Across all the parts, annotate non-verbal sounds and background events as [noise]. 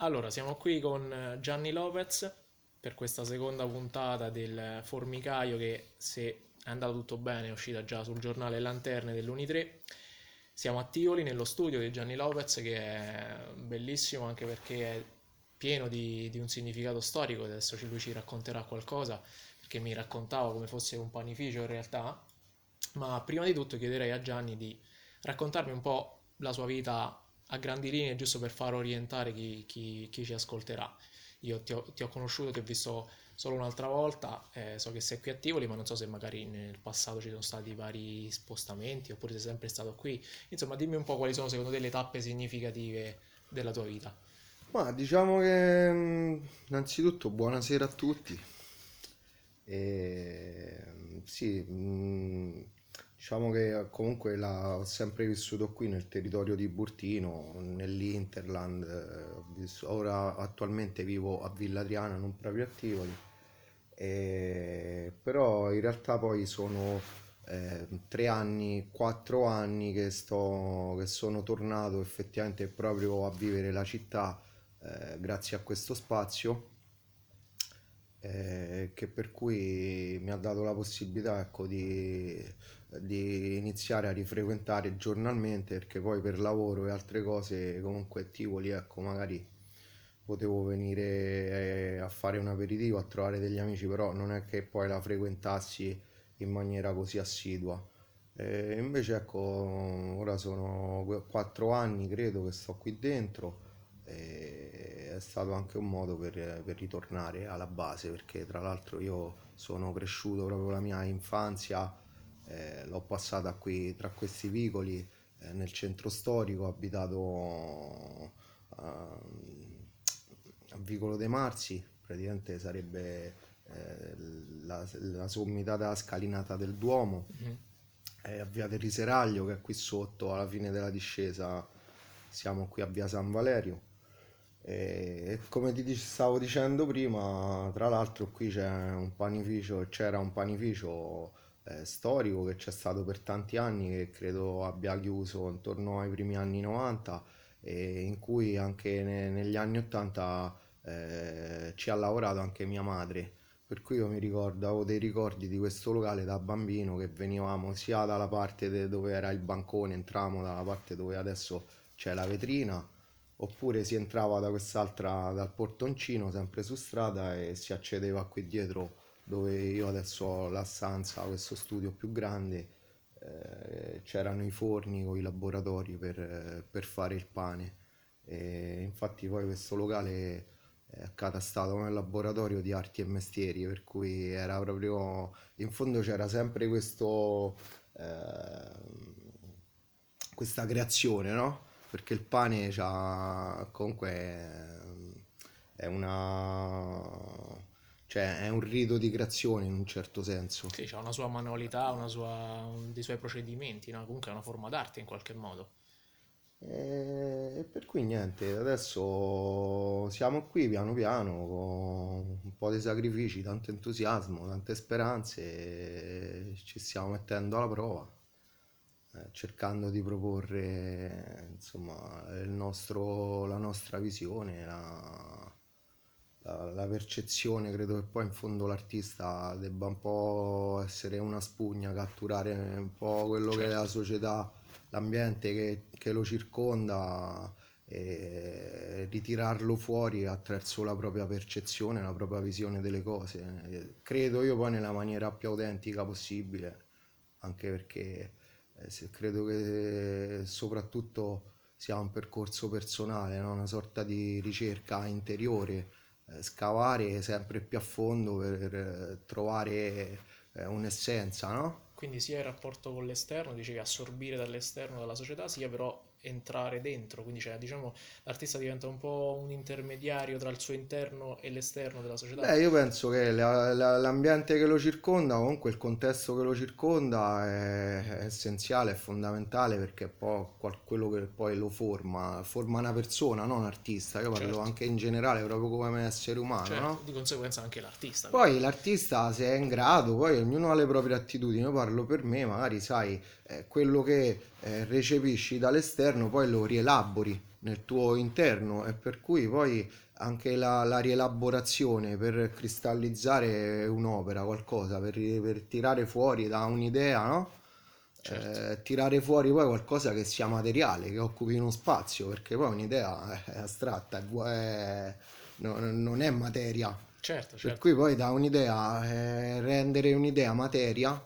Allora, siamo qui con eh, Gianni Lopez per questa seconda puntata del Formicaio che se è andato tutto bene è uscita già sul giornale Lanterne dell'Uni3. Siamo a Tivoli nello studio di Gianni Lopez che è bellissimo anche perché è pieno di, di un significato storico, adesso lui ci racconterà qualcosa perché mi raccontava come fosse un panificio in realtà, ma prima di tutto chiederei a Gianni di raccontarmi un po' la sua vita a grandi linee, giusto per far orientare chi, chi, chi ci ascolterà. Io ti ho, ti ho, conosciuto, ti ho visto solo un'altra volta, eh, so che sei qui a Tivoli, ma non so se magari nel passato ci sono stati vari spostamenti oppure sei sempre stato qui. Insomma, dimmi un po' quali sono secondo te le tappe significative della tua vita. Ma diciamo che mm, innanzitutto buonasera a tutti. E, sì, mh, mm, Diciamo che comunque la, ho sempre vissuto qui nel territorio di Burtino, nell'Interland, eh, ora attualmente vivo a Villa Adriana, non proprio a Tivoli, e, però in realtà poi sono eh, tre anni, quattro anni che, sto, che sono tornato effettivamente proprio a vivere la città eh, grazie a questo spazio eh, che per cui mi ha dato la possibilità ecco, di, di, iniziare a rifrequentare giornalmente perché poi per lavoro e altre cose comunque Tivoli ecco magari potevo venire eh, a fare un aperitivo a trovare degli amici però non è che poi la frequentassi in maniera così assidua. Eh, invece ecco ora sono quattro anni credo che sto qui dentro e è stato anche un modo per, per, ritornare alla base perché tra l'altro io sono cresciuto proprio la mia infanzia eh, l'ho passata qui tra questi vicoli eh, nel centro storico ho abitato a, a Vicolo dei Marzi praticamente sarebbe eh, la, la, sommità della scalinata del Duomo mm-hmm. a Via del Riseraglio che è qui sotto alla fine della discesa. Siamo qui a Via San Valerio. E come ti stavo dicendo prima, tra l'altro qui c'è un panificio, c'era un panificio eh, storico che c'è stato per tanti anni che credo abbia chiuso intorno ai primi anni 90 e in cui anche ne, negli anni 80 eh, ci ha lavorato anche mia madre. Per cui io mi ricordo, avevo dei ricordi di questo locale da bambino che venivamo sia dalla parte dove era il bancone, entravamo dalla parte dove adesso c'è la vetrina oppure si entrava da quest'altra dal portoncino sempre su strada e si accedeva qui dietro dove io adesso ho la stanza, questo studio più grande eh, c'erano i forni con i laboratori per, per fare il pane e infatti poi questo locale è accatastato come laboratorio di arti e mestieri per cui era proprio in fondo c'era sempre questo eh, questa creazione no? perché il pane comunque è una cioè è un rito di creazione in un certo senso. Sì, ha una sua manualità, una sua, dei suoi procedimenti, no? comunque è una forma d'arte in qualche modo. E per cui niente, adesso siamo qui piano piano con un po' di sacrifici, tanto entusiasmo, tante speranze, ci stiamo mettendo alla prova. Eh, cercando di proporre insomma, nostro, la nostra visione, la, la, la, percezione, credo che poi in fondo l'artista debba un po' essere una spugna, catturare un po' quello certo. che è la certo. società, l'ambiente che, che lo circonda e ritirarlo fuori attraverso la propria percezione, la propria visione delle cose. Credo io poi nella maniera più autentica possibile, anche perché eh, credo che soprattutto sia un percorso personale, no? una sorta di ricerca interiore, scavare sempre più a fondo per eh, trovare eh, un'essenza, no? Quindi sia il rapporto con l'esterno, dicevi assorbire dall'esterno dalla società, sia però entrare dentro, quindi cioè, diciamo l'artista diventa un po' un intermediario tra il suo interno e l'esterno della società. Beh, io penso che la, la, l'ambiente che lo circonda, comunque il contesto che lo circonda è, è essenziale, è fondamentale perché è poi quello che poi lo forma, forma una persona, non un artista, io parlo certo. anche in generale proprio come essere umano, certo, no? Di conseguenza anche l'artista. Poi però. l'artista se è in grado, poi ognuno ha le proprie attitudini, io parlo per me, magari sai, eh, quello che eh, recepisci dall'esterno poi lo rielabori nel tuo interno e per cui poi anche la, la rielaborazione per cristallizzare un'opera, qualcosa, per, per tirare fuori da un'idea, no? Certo. Eh, tirare fuori poi qualcosa che sia materiale, che occupi uno spazio, perché poi un'idea è astratta, è, no- non è materia. Certo, Per certo. cui poi da un'idea, eh, rendere un'idea materia,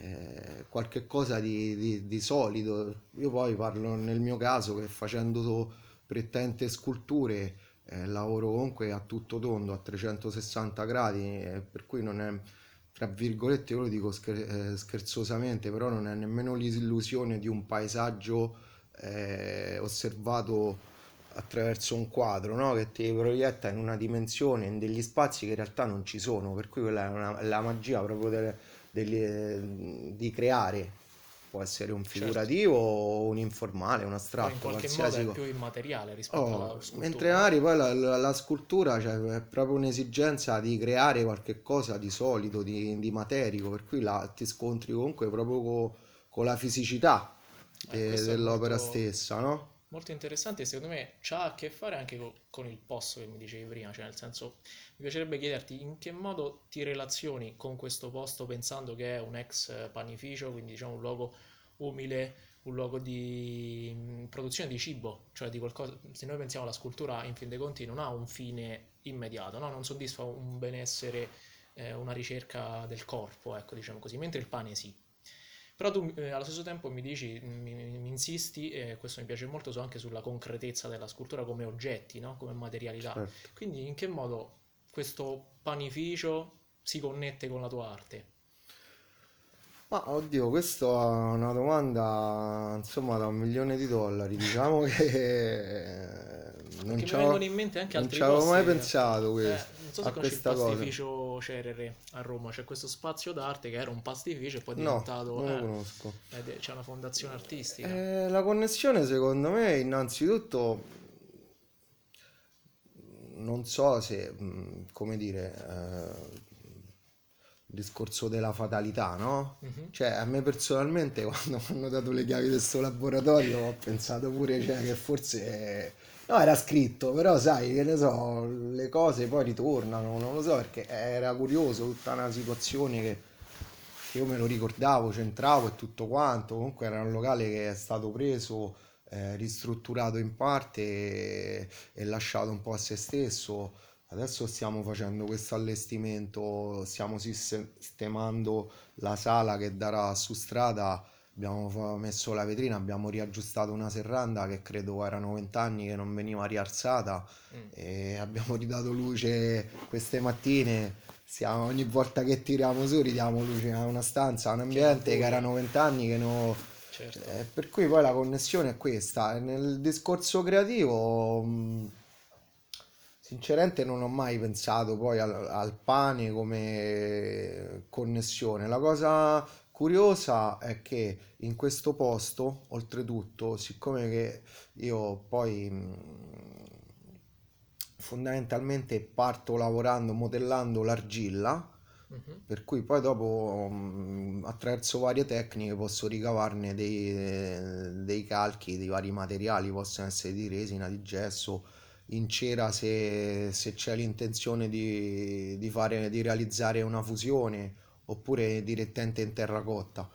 eh, qualche cosa di, di- di solido. Io poi parlo nel mio caso che facendo prettamente sculture, eh, lavoro comunque a tutto tondo, a 360 gradi, eh, per cui non è, tra virgolette, io lo dico scher- eh, scherzosamente, però non è nemmeno l'illusione di un paesaggio eh, osservato attraverso un quadro, no? Che ti proietta in una dimensione, in degli spazi che in realtà non ci sono, per cui quella è una- la magia proprio delle- delle- di creare. Può essere un Certo. figurativo o un informale, un Poi in astratto, qualche modo qualsiasi è cosa. più immateriale rispetto Oh, alla scultura. mentre magari poi la, la- la scultura cioè, è proprio un'esigenza di creare qualche cosa di solido, di, di materico, per cui la- ti scontri comunque proprio co- con la fisicità Eh, de- è dell'opera molto, stessa, no? Molto interessante e secondo me c'ha a che fare anche co- con il posto che mi dicevi prima, cioè nel senso mi piacerebbe chiederti in che modo ti relazioni con questo posto pensando che è un ex panificio, quindi diciamo un luogo umile, un luogo di produzione di cibo, cioè di qualcosa, se noi pensiamo alla scultura in fin dei conti non ha un fine immediato, no? Non soddisfa un benessere, eh, una ricerca del corpo, ecco, diciamo così, mentre il pane sì. Però tu eh, allo stesso tempo mi dici, mi, mi- insisti, e questo mi piace molto, su- anche sulla concretezza della scultura come oggetti, no? Come materialità. Certo. Quindi in che modo questo panificio si connette con la tua arte? Ma oddio, questa è una domanda insomma da un milione di dollari. Diciamo che [laughs] non ci avevo, vengono in mente anche non altri ci avevo posti. mai che- pensato eh, questo, non so se a questa cosa. Cerere a Roma, c'è questo spazio d'arte che era un pastificio e poi è No, diventato... non lo eh, conosco. ed è- c'è una fondazione artistica. Eh, la connessione secondo me innanzitutto non so se, mh, come dire, eh, il discorso della fatalità, no? Mhm. Cioè, a me personalmente [laughs] quando mi hanno dato le chiavi del suo laboratorio ho pensato pure cioè, che forse... No, era scritto, però sai, che ne so, le cose poi ritornano, non lo so, perché era curioso tutta una situazione che io me lo ricordavo, c'entravo e tutto quanto, comunque era un locale che è stato preso, eh, ristrutturato in parte e, e lasciato un po' a se stesso. Adesso stiamo facendo questo allestimento, stiamo sistemando la sala che darà su strada, abbiamo messo la vetrina, abbiamo riaggiustato una serranda che credo erano vent'anni che non veniva rialzata Mm. e abbiamo ridato luce queste mattine. Stiamo, ogni volta che tiriamo su ridiamo luce a una stanza, a un Che ambiente che buio. erano vent'anni che no, Certo. eh, per cui poi la connessione è questa. Nel discorso creativo, mh, sinceramente non ho mai pensato poi al, al pane come connessione. La cosa curiosa è che in questo posto, oltretutto, siccome che io poi mh, fondamentalmente parto lavorando, modellando l'argilla, Mhm. per cui poi dopo mh, attraverso varie tecniche posso ricavarne dei, dei calchi di vari materiali, possono essere di resina, di gesso, in cera se, se c'è l'intenzione di, di fare, di realizzare una fusione oppure direttamente in terracotta.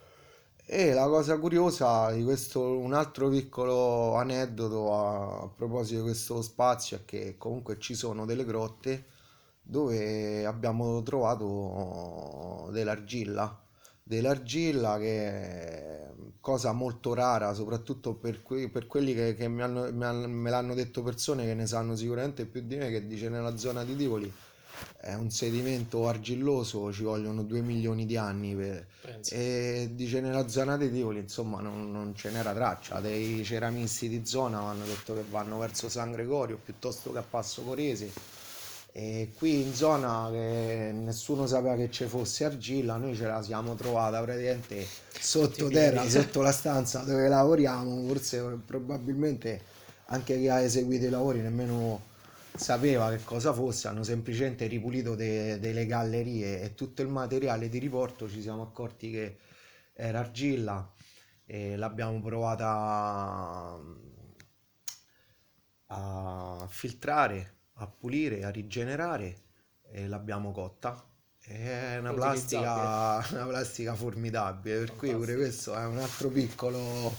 E la cosa curiosa di questo, un altro piccolo aneddoto a, a proposito di questo spazio è che comunque ci sono delle grotte dove abbiamo trovato dell'argilla, dell'argilla che è cosa molto rara, soprattutto per, que- per quelli che, che mi hanno- mi hanno- me l'hanno detto persone che ne sanno sicuramente più di me, che dice nella zona di Tivoli è un sedimento argilloso, ci vogliono 2 milioni di anni per... E dice nella zona di Tivoli, insomma, non, non ce n'era traccia. Dei ceramisti di zona hanno detto che vanno verso San Gregorio piuttosto che a Passo Corese. E qui in zona che nessuno sapeva che ci fosse argilla, noi ce la siamo trovata praticamente sotto terra, sotto la stanza dove lavoriamo. Forse probabilmente anche chi ha eseguito i lavori nemmeno sapeva che cosa fosse, hanno semplicemente ripulito de- delle gallerie e tutto il materiale di riporto ci siamo accorti che era argilla e l'abbiamo provata a filtrare, a pulire, a rigenerare e l'abbiamo cotta. È una plastica, [laughs] una plastica formidabile, per cui pure questo è un altro piccolo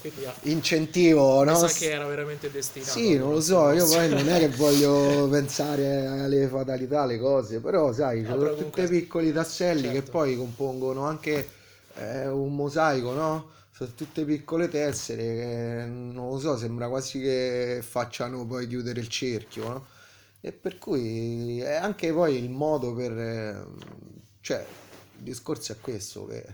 incentivo. No? sa che era veramente destinato. Sì, non lo so, io poi non è che [laughs] voglio pensare alle fatalità, alle cose, però sai, ah, sono tutti piccoli tasselli certo. che poi compongono anche eh, un mosaico, no? Sono tutte piccole tessere che non lo so, sembra quasi che facciano poi chiudere il cerchio, no? E per cui è anche poi il modo per cioè, il discorso è questo, che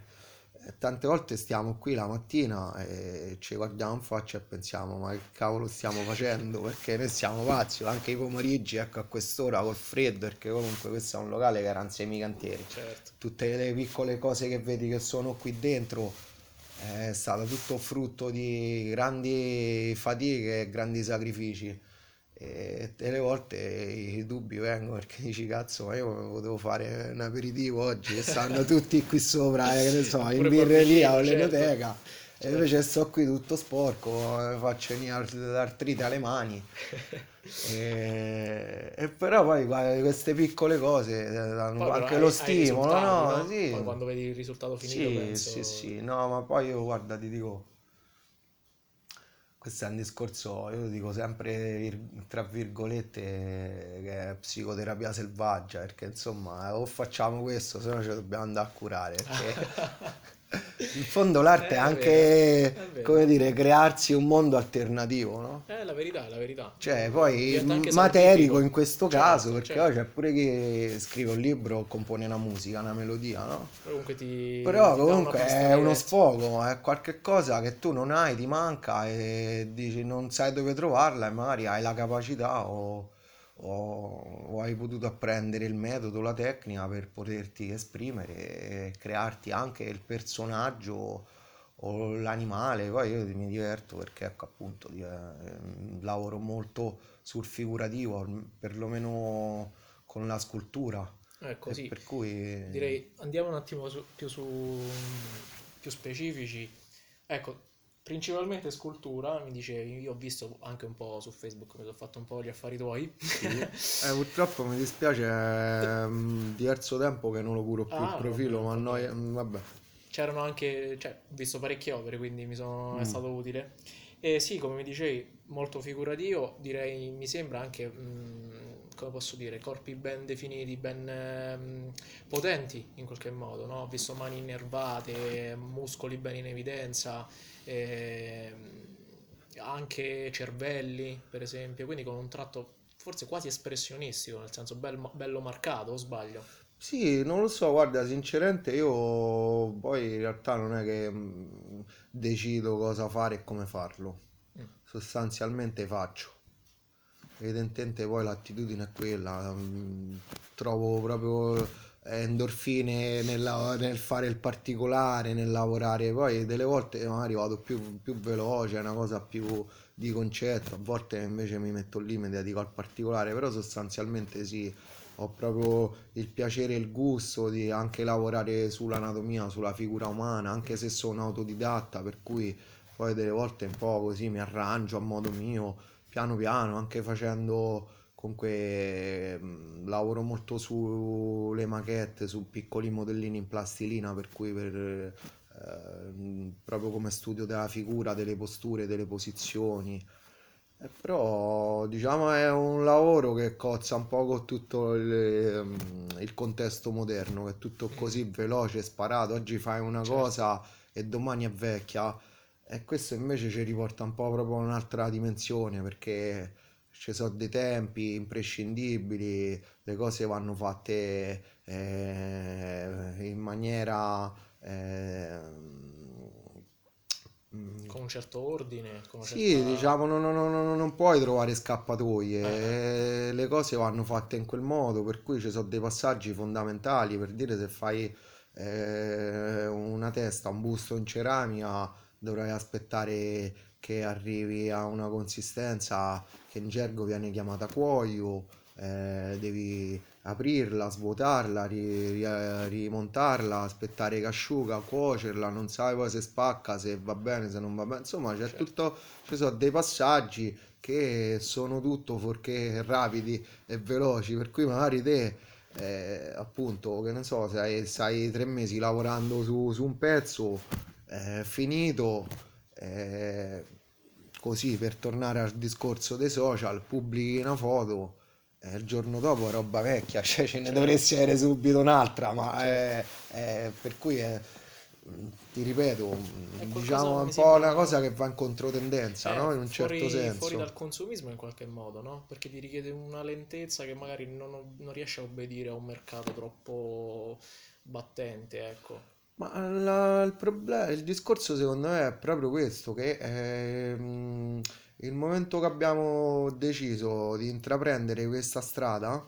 eh, tante volte stiamo qui la mattina e ci guardiamo in faccia e pensiamo ma che cavolo stiamo facendo? Perché noi siamo pazzi anche i pomeriggi ecco a quest'ora col freddo perché comunque questo è un locale che era in semicantieri certo. tutte le piccole cose che vedi che sono qui dentro è stato tutto frutto di grandi fatiche e grandi sacrifici e delle volte i dubbi vengono perché dici cazzo ma io potevo fare un aperitivo oggi e stanno [laughs] tutti qui sopra eh, che ne so in birreria o l'enoteca certo. e invece sto qui tutto sporco faccio venire artrite alle mani [laughs] e, e, però poi queste piccole cose danno poi anche lo stimolo no? no? Sì. Poi quando vedi il risultato finito sì, penso... sì sì no ma poi io guarda ti dico questo è un discorso, io dico sempre tra virgolette che è psicoterapia selvaggia, perché insomma o facciamo questo, se no ci dobbiamo andare a curare. Perché... [laughs] In fondo l'arte è, è anche, è come dire, crearsi un mondo alternativo, no? È la verità, è la verità. Cioè, poi materico in questo certo, caso, perché certo. c'è pure chi scrive un libro o compone una musica, una melodia, no? Comunque ti, Però ti comunque è uno sfogo, è qualche cosa che tu non hai, ti manca e dici non sai dove trovarla e magari hai la capacità o o, o, hai potuto apprendere il metodo, la tecnica per poterti esprimere e crearti anche il personaggio o l'animale. Poi io mi diverto perché ecco appunto eh, lavoro molto sul figurativo, perlomeno con la scultura. Ecco, sì. Per cui direi andiamo un attimo su, più su più specifici. Ecco, Principalmente scultura, mi dicevi, io ho visto anche un po' su Facebook, mi sono fatto un po' gli affari tuoi. Sì. [laughs] eh, purtroppo mi dispiace, è um, diverso tempo che non lo curo più ah, il profilo, ma noi, mm, vabbè. C'erano anche, cioè, ho visto parecchie opere, quindi mi sono, mm. è stato utile. E sì, come mi dicevi, molto figurativo, direi, mi sembra anche... Mh, mm, come posso dire, corpi ben definiti, ben ehm, potenti in qualche modo, no? Ho visto mani innervate, muscoli ben in evidenza, eh, anche cervelli, per esempio, quindi con un tratto forse quasi espressionistico, nel senso bello, bello marcato, o sbaglio? Sì, non lo so, guarda, sinceramente io poi in realtà non è che mh, decido cosa fare e come farlo, mm. sostanzialmente faccio. Evidentemente poi l'attitudine è quella, mh, trovo proprio endorfine nella, nel fare il particolare, nel lavorare, poi delle volte magari vado più, più veloce, è una cosa più di concetto, a volte invece mi metto lì, mi dedico al particolare, però sostanzialmente sì, ho proprio il piacere e il gusto di anche lavorare sull'anatomia, sulla figura umana, anche se sono autodidatta, per cui poi delle volte un po' così mi arrangio a modo mio, piano piano, anche facendo comunque mh, lavoro molto sulle maquette, su piccoli modellini in plastilina, per cui per, eh, proprio come studio della figura, delle posture, delle posizioni. Eh, però diciamo è un lavoro che cozza un po' con tutto il, il contesto moderno, che è tutto così veloce, sparato, oggi fai una certo. cosa e domani è vecchia. E questo invece ci riporta un po' proprio a un'altra dimensione perché ci sono dei tempi imprescindibili, le cose vanno fatte eh, in maniera... Eh, con un certo ordine. Con sì, certa... diciamo, non, non, non, non, puoi trovare scappatoie, eh. le cose vanno fatte in quel modo, per cui ci sono dei passaggi fondamentali, per dire se fai eh, una testa, un busto in ceramica, dovrai aspettare che arrivi a una consistenza che in gergo viene chiamata cuoio, eh, devi aprirla, svuotarla, ri, ri, rimontarla, aspettare che asciuga, cuocerla, non sai poi se spacca, se va bene, se non va bene, insomma c'è certo. tutto, ci sono dei passaggi che sono tutto fuorché rapidi e veloci, per cui magari te, eh, appunto, che ne so, stai tre mesi lavorando su, su un pezzo, eh, finito, eh, così per tornare al discorso dei social, pubblichi una foto eh, il giorno dopo roba vecchia, [laughs] cioè ce ne dovresti avere subito un'altra, ma è, è- per cui è, ti ripeto, È qualcosa diciamo un po' una cosa che va in controtendenza, eh, no? In un certo fuori, fuori senso. dal consumismo in qualche modo, no? Perché ti richiede una lentezza che magari non, non riesce a obbedire a un mercato troppo battente, ecco. Ma la- il problema, il discorso secondo me è proprio questo, che ehm, il momento che abbiamo deciso di intraprendere questa strada,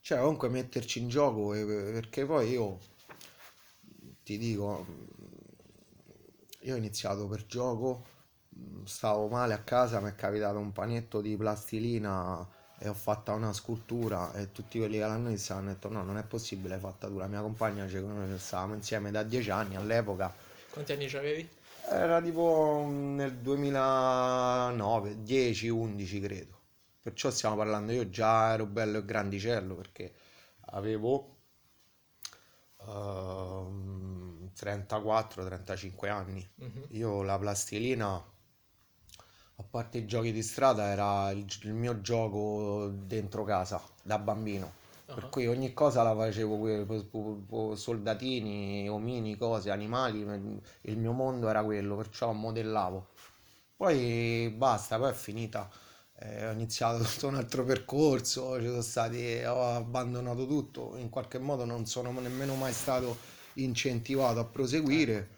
cioè comunque metterci in gioco, perché poi io ti dico, io ho iniziato per gioco, stavo male a casa, mi è capitato un panetto di plastilina e ho fatto una scultura e tutti quelli che l'hanno vista hanno detto no, non è possibile, è fatta tu, la mia compagna, cioè, noi stavamo insieme da dieci anni all'epoca, Quanti anni avevi? era tipo nel 2009, 10-11 credo, perciò stiamo parlando, io già ero bello e grandicello perché avevo ehm, 34-35 anni. Mhm. Io la plastilina, a parte i giochi di strada, era il, il mio gioco dentro casa da bambino. Per Ah, cui ogni cosa la facevo, soldatini, omini, cose, animali, il mio mondo era quello, perciò modellavo. Poi basta, poi è finita. Eh, ho iniziato tutto un altro percorso, ci sono stati, ho abbandonato tutto, in qualche modo non sono nemmeno mai stato incentivato a proseguire.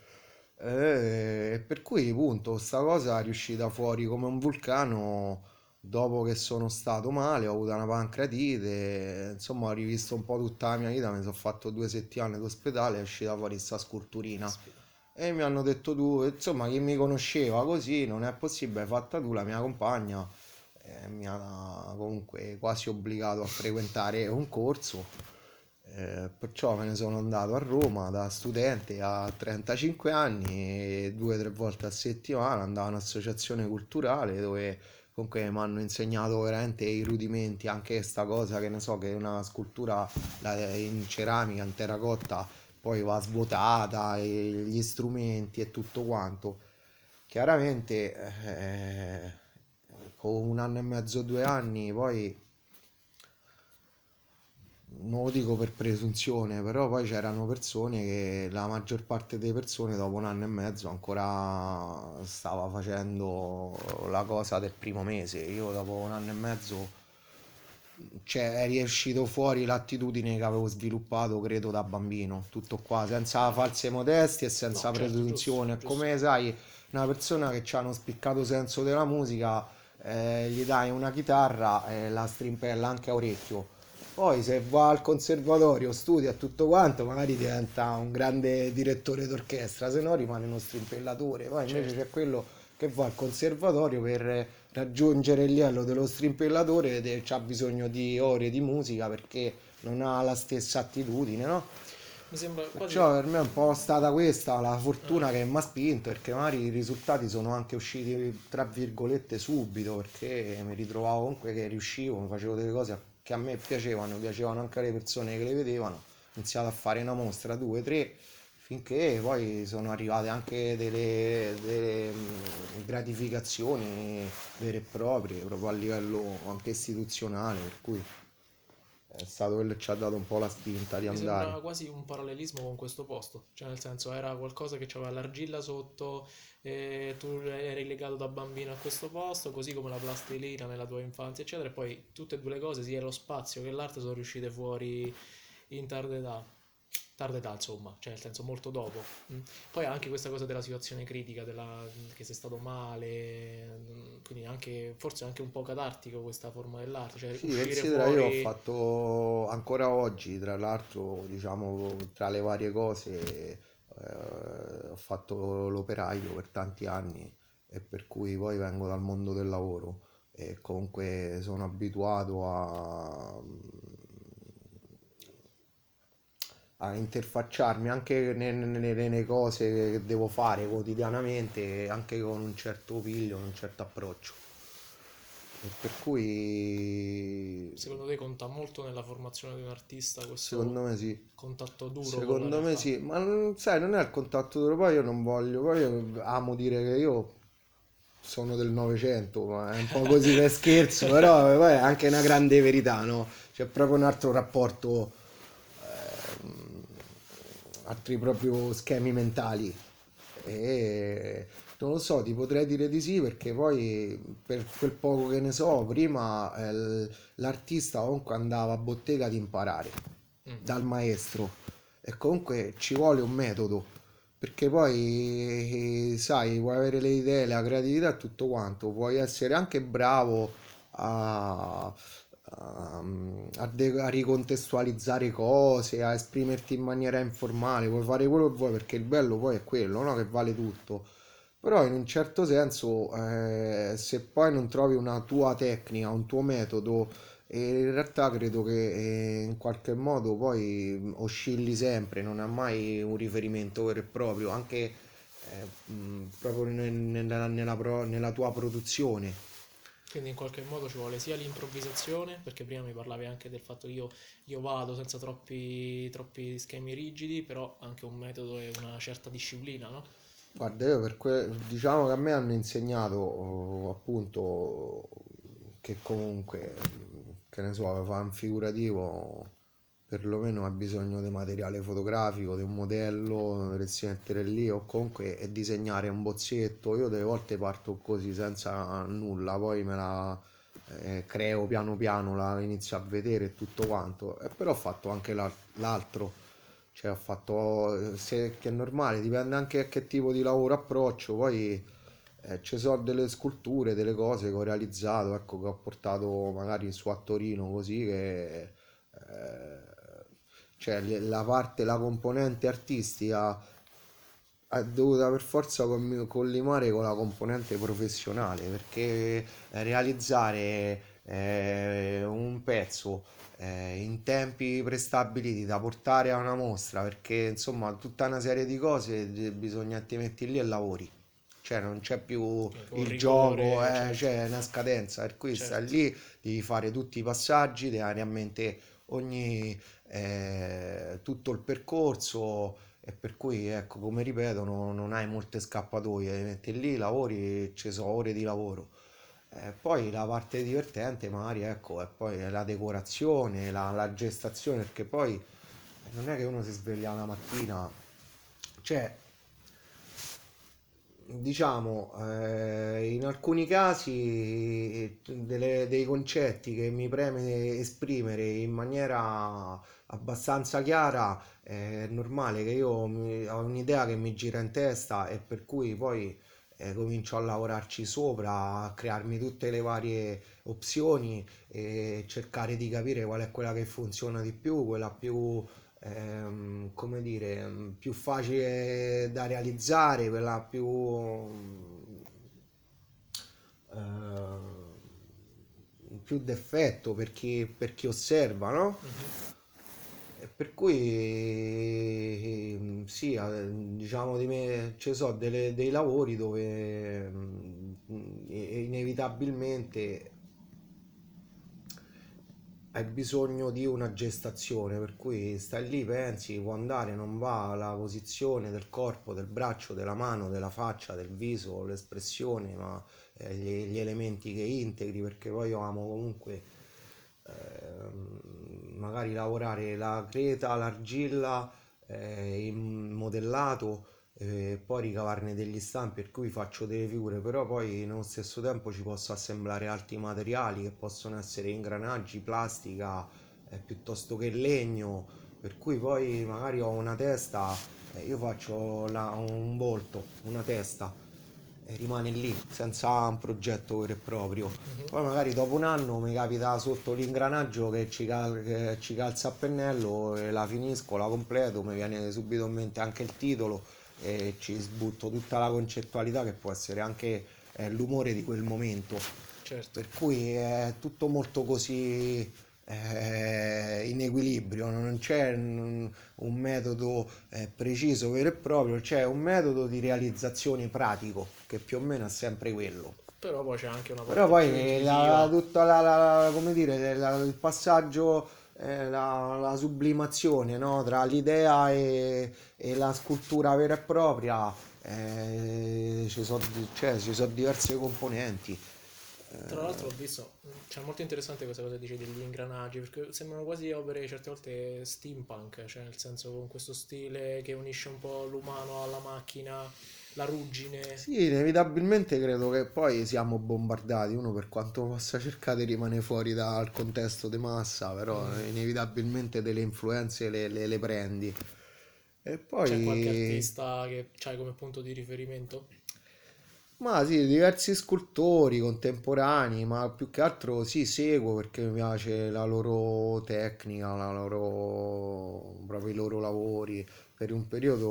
Eh, per cui, appunto, sta cosa è riuscita fuori come un vulcano dopo che sono stato male, ho avuto una pancreatite, insomma, ho rivisto un po' tutta la mia vita, mi sono fatto due settimane d'ospedale, è uscita fuori sta sculturina. E mi hanno detto tu, insomma, chi mi conosceva così, non è possibile, hai fatta tu, la mia compagna, eh, mi ha comunque quasi obbligato a frequentare un corso, eh, perciò me ne sono andato a Roma da studente a 35 anni, due o tre volte a settimana andavo a un'associazione culturale dove comunque mi hanno insegnato veramente i rudimenti, anche sta cosa che ne so, che una scultura in ceramica, in terracotta poi va svuotata, gli strumenti e tutto quanto. Chiaramente, eh, con un anno e mezzo, due anni, poi non lo dico per presunzione, però poi c'erano persone che la maggior parte delle persone dopo un anno e mezzo ancora stava facendo la cosa del primo mese. Io dopo un anno e mezzo cioè è riuscito fuori l'attitudine che avevo sviluppato, credo, da bambino, tutto qua, senza false modestie e senza No, certo, presunzione. giusto, È come sai, una persona che ha uno spiccato senso della musica, eh, gli dai una chitarra e la strimpella anche a orecchio. Poi se va al conservatorio, studia tutto quanto, magari diventa un grande direttore d'orchestra, se no rimane uno strimpellatore. Poi invece Certo. c'è quello che va al conservatorio per raggiungere il livello dello strimpellatore ed ha bisogno di ore di musica perché non ha la stessa attitudine, no? Mi sembra quasi... Perciò per me è un po' stata questa la fortuna che mi ha spinto perché magari i risultati sono anche usciti tra virgolette subito perché mi ritrovavo comunque che riuscivo, mi facevo delle cose che a me piacevano, piacevano anche alle persone che le vedevano, ho iniziato a fare una mostra, due, tre, finché poi sono arrivate anche delle, delle, mh, gratificazioni vere e proprie, proprio a livello anche istituzionale, per cui è stato quello che ci ha dato un po' la spinta di Mi andare. quasi un parallelismo con questo posto, cioè nel senso era qualcosa che aveva l'argilla sotto e tu eri legato da bambino a questo posto, così come la plastilina nella tua infanzia, eccetera, e poi tutte e due le cose, sia lo spazio che l'arte, sono riuscite fuori in tarda età, tarda età insomma, cioè nel senso molto dopo. mm. Poi anche questa cosa della situazione critica, della, che sei stato male, mm, quindi anche, forse anche un po' catartico questa forma dell'arte, cioè Sì, considera, io ho fuori... fatto ancora oggi, tra l'altro, diciamo, tra le varie cose, eh, ho fatto l'operaio per tanti anni e per cui poi vengo dal mondo del lavoro e comunque sono abituato a, a interfacciarmi anche ne- ne- nelle, cose che devo fare quotidianamente, anche con un certo piglio, un certo approccio. per cui Secondo te conta molto nella formazione di un artista questo secondo me sì. contatto duro Secondo me sì, ma non- sai, non è il contatto duro, poi io non voglio, poi io amo dire che io sono del Novecento, ma è un po' così per [laughs] scherzo, però è anche una grande verità, no? C'è proprio un altro rapporto, altri proprio schemi mentali. E non lo so, ti potrei dire di sì perché poi per quel poco che ne so, prima eh, l'artista comunque andava a bottega ad imparare Mm. dal maestro e comunque ci vuole un metodo perché poi sai, puoi avere le idee, la creatività e tutto quanto, puoi essere anche bravo a, a, a a ricontestualizzare cose, a esprimerti in maniera informale, puoi fare quello che vuoi perché il bello poi è quello, no? Che vale tutto. Però in un certo senso, eh, se poi non trovi una tua tecnica, un tuo metodo, eh, in realtà credo che eh, in qualche modo poi oscilli sempre, non hai mai un riferimento vero e proprio, anche eh, mh, proprio ne- nella, nella pro- nella tua produzione. Quindi in qualche modo ci vuole sia l'improvvisazione, perché prima mi parlavi anche del fatto che io, io vado senza troppi, troppi schemi rigidi, però anche un metodo e una certa disciplina, no? Guarda, io per que- diciamo che a me hanno insegnato oh, appunto che comunque, che ne so, fare un figurativo perlomeno ha bisogno di materiale fotografico, di un modello, dovresti mettere lì o comunque e disegnare un bozzetto. Io delle volte parto così senza nulla, poi me la eh, creo piano piano, la inizio a vedere tutto quanto. E però ho fatto anche l'al- l'altro. Cioè, ho fatto, se, che è normale, dipende anche a che tipo di lavoro approccio, poi eh, ci sono delle sculture, delle cose che ho realizzato, ecco, che ho portato magari su a Torino così che, eh, cioè, la parte, la componente artistica è dovuta per forza collimare con la componente professionale, perché eh, realizzare eh, un pezzo eh, in tempi prestabiliti da portare a una mostra, perché insomma tutta una serie di cose de- bisogna ti metti lì e lavori. Cioè non c'è più il rigore, gioco, eh, certo, c'è una scadenza, per cui stai certo. lì, devi fare tutti i passaggi, devi avere a mente ogni, eh, tutto il percorso e per cui, ecco, come ripeto, no- non hai molte scappatoie, ti metti lì, lavori, ci sono ore di lavoro. Eh, poi la parte divertente magari, ecco, è poi la decorazione, la, la gestazione, perché poi non è che uno si sveglia la mattina, cioè, diciamo, eh, in alcuni casi delle- dei concetti che mi preme esprimere in maniera abbastanza chiara, è normale che io mi- ho un'idea che mi gira in testa e per cui poi eh, comincio a lavorarci sopra, a crearmi tutte le varie opzioni e cercare di capire qual è quella che funziona di più, quella più, ehm, come dire, più facile da realizzare, quella più, eh, più d'effetto per chi, per chi osserva, no? Mhm. E per cui sì, diciamo di me ci sono delle- dei lavori dove mm, inevitabilmente hai bisogno di una gestazione, per cui stai lì, pensi, può andare, non va, la posizione del corpo, del braccio, della mano, della faccia, del viso, l'espressione, ma eh, gli, gli elementi che integri, perché poi io amo comunque ehm, magari lavorare la creta, l'argilla eh, in modellato e poi ricavarne degli stampi per cui faccio delle figure, però poi nello stesso tempo ci posso assemblare altri materiali che possono essere ingranaggi, plastica eh, piuttosto che legno, per cui poi magari ho una testa, eh, io faccio la- un volto, una testa e rimane lì senza un progetto vero e proprio. Mhm. Poi magari dopo un anno mi capita sotto l'ingranaggio che ci, cal- che ci calza a pennello e la finisco, la completo, mi viene subito in mente anche il titolo e ci sbutto tutta la concettualità che può essere anche eh, l'umore di quel momento. Certo. Per cui è tutto molto così eh, in equilibrio, non c'è un, un metodo eh, preciso, vero e proprio, c'è un metodo di realizzazione pratico che più o meno è sempre quello. Però poi c'è anche una Però parte più poi la, tutta la, la- la- come dire, la- il passaggio, eh, la, la sublimazione, no? Tra l'idea e, e la scultura vera e propria, eh, ci sono cioè, ci sono diverse componenti. Tra l'altro ho visto, cioè molto interessante questa cosa che dice degli ingranaggi, perché sembrano quasi opere certe volte steampunk, cioè nel senso con questo stile che unisce un po' l'umano alla macchina, la ruggine. Sì, inevitabilmente credo che poi siamo bombardati, uno per quanto possa cercare di rimanere fuori dal contesto di massa, però Mm. inevitabilmente delle influenze le, le- le prendi. E C'è qualche poi... artista che c'hai come punto di riferimento? Ma sì, diversi scultori contemporanei, ma più che altro sì, seguo perché mi piace la loro tecnica, la loro, proprio i loro lavori. Per un periodo,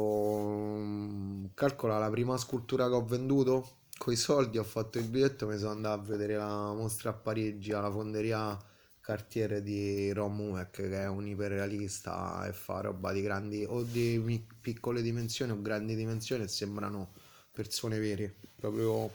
mm, calcola la prima scultura che ho venduto, con i soldi ho fatto il biglietto, mi sono andato a vedere la mostra a Parigi alla fonderia Cartier di Ron che è un iperrealista e fa roba di grandi o di piccole dimensioni o grandi dimensioni e sembrano persone vere, proprio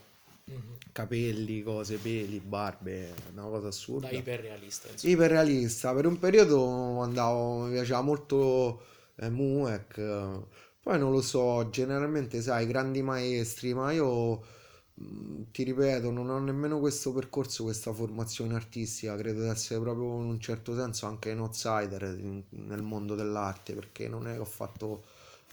capelli, cose, peli, barbe, una cosa Da assurda. iperrealista, insomma. Iperrealista, per un periodo andavo, mi piaceva molto eh, Mueck, eh, poi non lo so, generalmente sai, grandi maestri, ma io mh, ti ripeto, non ho nemmeno questo percorso, questa formazione artistica, credo di essere proprio in un certo senso anche un outsider nel mondo dell'arte, perché non è che ho fatto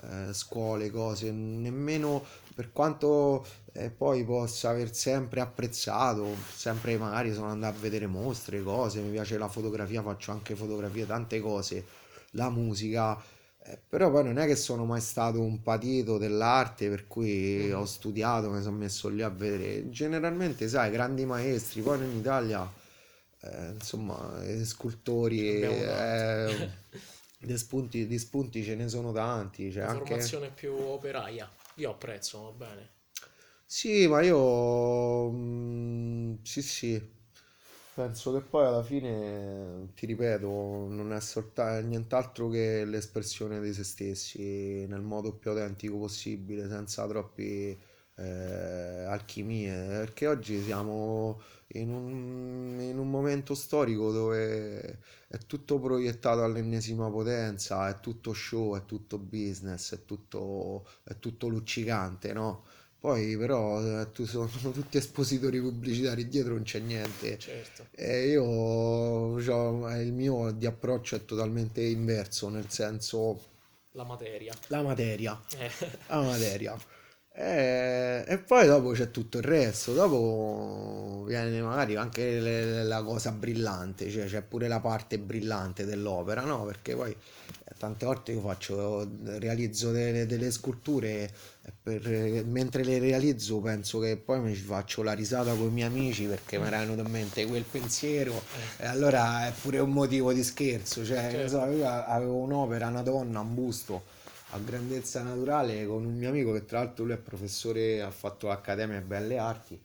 eh, scuole, cose, nemmeno per quanto eh, poi possa aver sempre apprezzato, sempre magari sono andato a vedere mostre, cose, mi piace la fotografia, faccio anche fotografie, tante cose, la musica, eh, però poi non è che sono mai stato un patito dell'arte, per cui ho Mhm. studiato, mi sono messo lì a vedere. Generalmente, sai, grandi maestri, poi in Italia, eh, insomma, eh, scultori, eh, [laughs] di spunti, di spunti ce ne sono tanti, Una anche... formazione più operaia. Io apprezzo, va bene. Sì, ma io mm, sì, sì, penso che poi alla fine, ti ripeto, non è soltanto nient'altro che l'espressione di se stessi nel modo più autentico possibile, senza troppi eh, alchimie, perché oggi siamo in un, in un momento storico dove è tutto proiettato all'ennesima potenza, è tutto show, è tutto business, è tutto, è tutto luccicante, no? Poi però eh, tu sono [laughs] tutti espositori pubblicitari, dietro non c'è niente. Certo. E io eh, il mio di approccio è totalmente inverso, nel senso La materia. la materia, Eh, la materia. E, e poi dopo c'è tutto il resto, dopo viene magari anche le- la cosa brillante, cioè c'è pure la parte brillante dell'opera, no? Perché poi eh, tante volte io faccio, realizzo delle, delle sculture per- mentre le realizzo penso che poi mi ci faccio la risata con i miei amici perché mi era venuto in mente quel pensiero e allora è pure un motivo di scherzo, cioè, ne so, certo. io avevo un'opera, una donna, un busto a grandezza naturale con un mio amico che tra l'altro lui è professore, ha fatto l'Accademia Belle Arti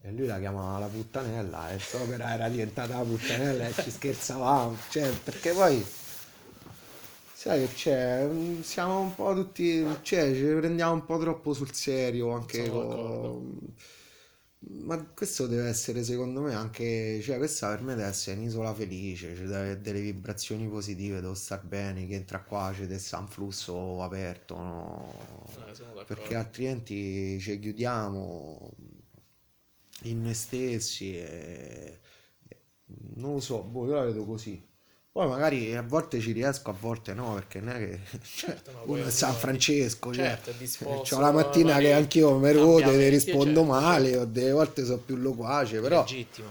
e lui la chiamava la puttanella e l'opera era diventata la puttanella e ci scherzavamo, cioè perché poi sai che c'è, Mm, siamo un po' tutti, cioè ci prendiamo un po' troppo sul serio anche Sono d'accordo. Ma questo deve essere secondo me anche, cioè questa per me deve essere un'isola felice, cioè deve avere delle vibrazioni positive, devo star bene, che entra qua c'è essere un flusso aperto, no? Eh, Perché altrimenti ci chiudiamo in noi stessi e e non lo so, boh, io la vedo così. Poi magari a volte ci riesco, a volte no, perché non è che [laughs] cioè, Certo, no, uno è San Francesco, cioè certo, è disposto c'ho la mattina che anch'io mi ti cambiamenti, rispondo certo, male, certo. o delle volte sono più loquace, però Legittimo.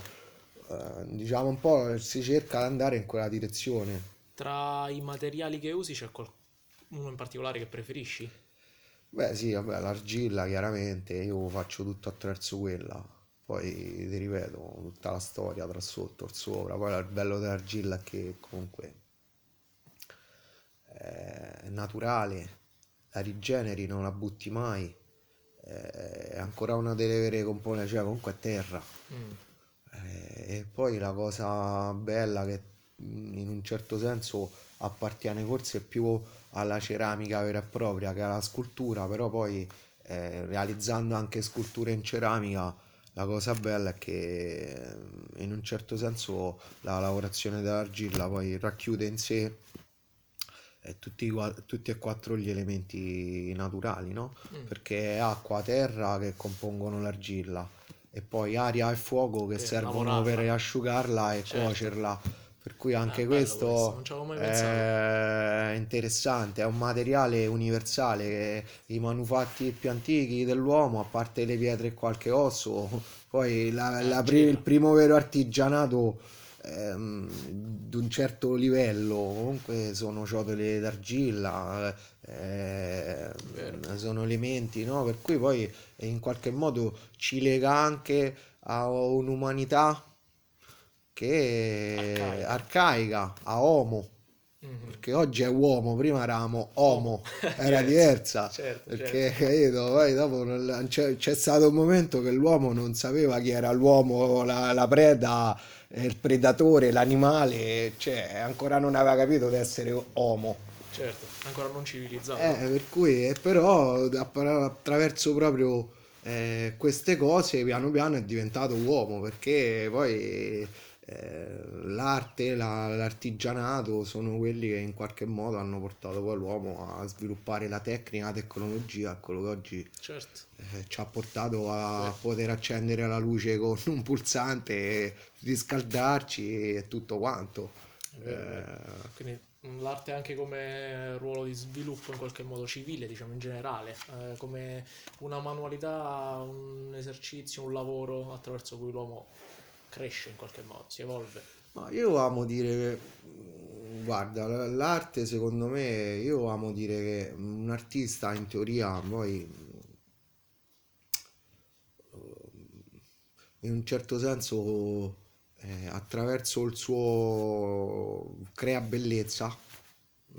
eh, diciamo un po' si cerca di andare in quella direzione. Tra i materiali che usi c'è qualcuno in particolare che preferisci? Beh, sì, vabbè, l'argilla chiaramente, io faccio tutto attraverso quella. Poi ti ripeto, tutta la storia tra sotto e sopra. Poi il bello dell'argilla è che comunque è naturale, la rigeneri, non la butti mai. È ancora una delle vere componenti, cioè comunque è terra. Mm, Eh, E poi la cosa bella che mh, in un certo senso appartiene forse più alla ceramica vera e propria che alla scultura, però poi eh, realizzando anche sculture in ceramica la cosa bella è che in un certo senso la lavorazione dell'argilla poi racchiude in sé eh, tutti, tutti, e quattro gli elementi naturali, no? Mm. Perché è acqua, terra che compongono l'argilla e poi aria e fuoco che per servono per asciugarla e certo. cuocerla. Per cui anche ah, questo, questo è interessante, è un materiale universale che i manufatti più antichi dell'uomo, a parte le pietre e qualche osso, poi la, eh, la, il primo vero artigianato ehm, di un certo livello, comunque sono ciotole d'argilla, eh, sono elementi, no? Per cui poi in qualche modo ci lega anche a un'umanità che è arcaica, a Homo. Mm-hmm. Perché oggi è uomo, prima eravamo Homo, era [laughs] certo, diversa. Certo, perché certo. poi dopo c'è, c'è, stato un momento che l'uomo non sapeva chi era l'uomo, la, la preda il predatore, l'animale, cioè ancora non aveva capito di essere uomo. Certo, ancora non civilizzato. Eh, per cui, eh, però attraverso proprio eh, queste cose piano piano è diventato uomo, perché poi eh, l'arte, la, l'artigianato sono quelli che in qualche modo hanno portato poi l'uomo a sviluppare la tecnica, la tecnologia, quello che oggi certo. eh, ci ha portato a sì. poter accendere la luce con un pulsante, riscaldarci e tutto quanto. Eh, Quindi l'arte anche come ruolo di sviluppo in qualche modo civile, diciamo in generale, eh, come una manualità, un esercizio, un lavoro attraverso cui l'uomo cresce in qualche modo, si evolve. Ma io amo dire che, mm, guarda, l'arte secondo me, io amo dire che un artista in teoria poi mm, in un certo senso eh, attraverso il suo crea bellezza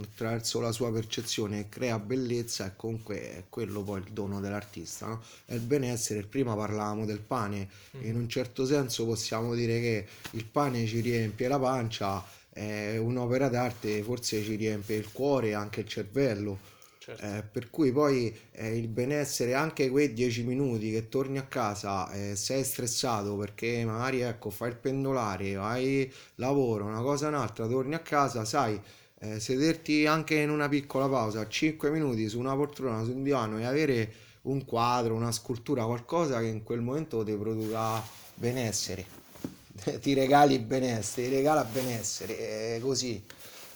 attraverso la sua percezione crea bellezza e comunque è quello poi il dono dell'artista no? è il benessere prima parlavamo del pane mm. in un certo senso possiamo dire che il pane ci riempie la pancia è un'opera d'arte forse ci riempie il cuore e anche il cervello certo. eh, per cui poi eh, il benessere anche quei dieci minuti che torni a casa eh, sei stressato perché magari ecco fai il pendolare vai lavoro una cosa o un'altra torni a casa sai eh, sederti anche in una piccola pausa, 5 minuti su una poltrona, su un divano e avere un quadro, una scultura, qualcosa che in quel momento ti produca benessere, [laughs] ti regali benessere, ti regala benessere, è così.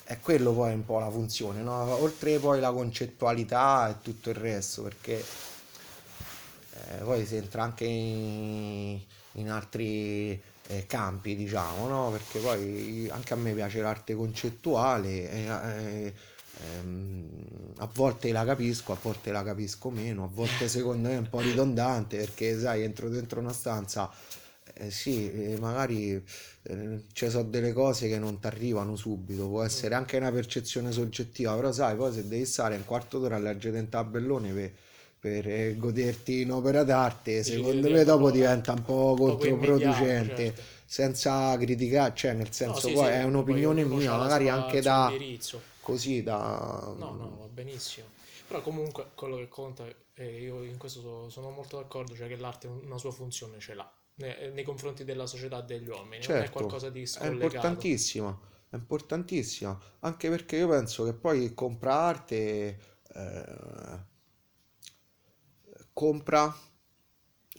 È quello poi un po' la funzione, no? oltre poi la concettualità e tutto il resto, perché eh, poi si entra anche in, in altri eh, campi, diciamo, no? Perché poi anche a me piace l'arte concettuale. E, eh, ehm, a volte la capisco, a volte la capisco meno, a volte secondo me è un po' ridondante perché sai, entro dentro una stanza, eh, sì, eh, magari eh, ci sono delle cose che non ti arrivano subito, può essere anche una percezione soggettiva, però sai, poi se devi stare un quarto d'ora a leggere un tabellone per per eh, goderti in opera d'arte, secondo me dopo diventa un po' controproducente. Certo. Senza criticare, cioè nel senso no, sì, poi sì, è un'opinione mia, magari anche da così da No, no, va benissimo. Però comunque quello che conta e io in questo sono molto d'accordo, cioè che l'arte una sua funzione ce l'ha nei, nei confronti della società degli uomini, certo, non è certo, qualcosa di scollegato. È importantissima, è importantissima, anche perché io penso che poi compra arte eh, compra